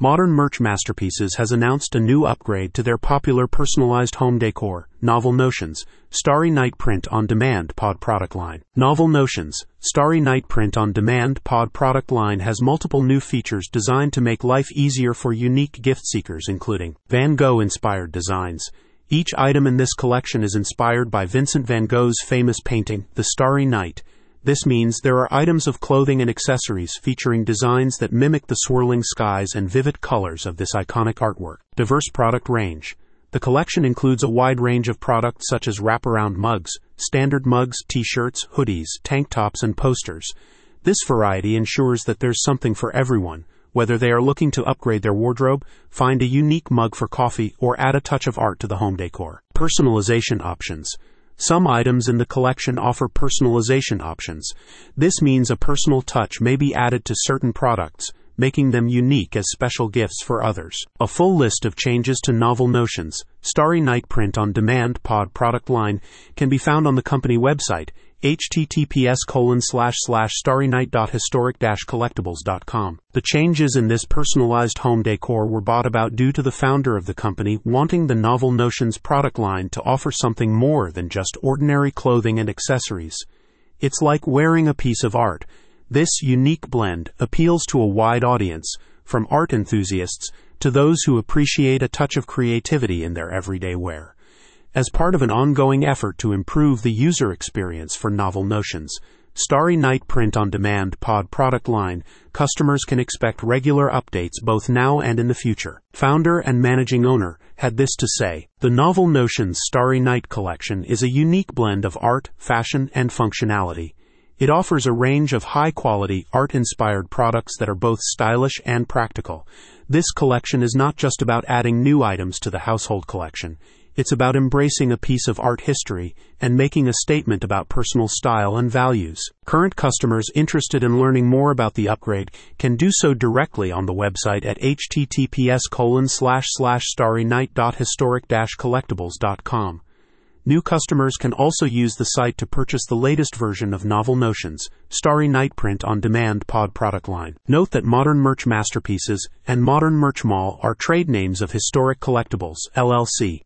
Modern Merch Masterpieces has announced a new upgrade to their popular personalized home decor, Novel Notions, Starry Night Print on Demand Pod product line. Novel Notions, Starry Night Print on Demand Pod product line has multiple new features designed to make life easier for unique gift seekers, including Van Gogh inspired designs. Each item in this collection is inspired by Vincent van Gogh's famous painting, The Starry Night this means there are items of clothing and accessories featuring designs that mimic the swirling skies and vivid colors of this iconic artwork. Diverse product range. The collection includes a wide range of products such as wraparound mugs, standard mugs, t shirts, hoodies, tank tops, and posters. This variety ensures that there's something for everyone, whether they are looking to upgrade their wardrobe, find a unique mug for coffee, or add a touch of art to the home decor. Personalization options. Some items in the collection offer personalization options. This means a personal touch may be added to certain products, making them unique as special gifts for others. A full list of changes to Novel Notions, Starry Night Print on Demand Pod product line can be found on the company website, https colon slash slash starrynight.historic collectibles.com. The changes in this personalized home decor were brought about due to the founder of the company wanting the Novel Notions product line to offer something more than just ordinary clothing and accessories. It's like wearing a piece of art. This unique blend appeals to a wide audience, from art enthusiasts to those who appreciate a touch of creativity in their everyday wear. As part of an ongoing effort to improve the user experience for Novel Notions, Starry Night Print on Demand Pod product line, customers can expect regular updates both now and in the future. Founder and managing owner had this to say The Novel Notions Starry Night collection is a unique blend of art, fashion, and functionality. It offers a range of high quality, art inspired products that are both stylish and practical. This collection is not just about adding new items to the household collection. It's about embracing a piece of art history and making a statement about personal style and values. Current customers interested in learning more about the upgrade can do so directly on the website at https colon slash slash starrynight.historic collectibles.com. New customers can also use the site to purchase the latest version of Novel Notions, Starry Night Print on Demand Pod product line. Note that Modern Merch Masterpieces and Modern Merch Mall are trade names of Historic Collectibles, LLC.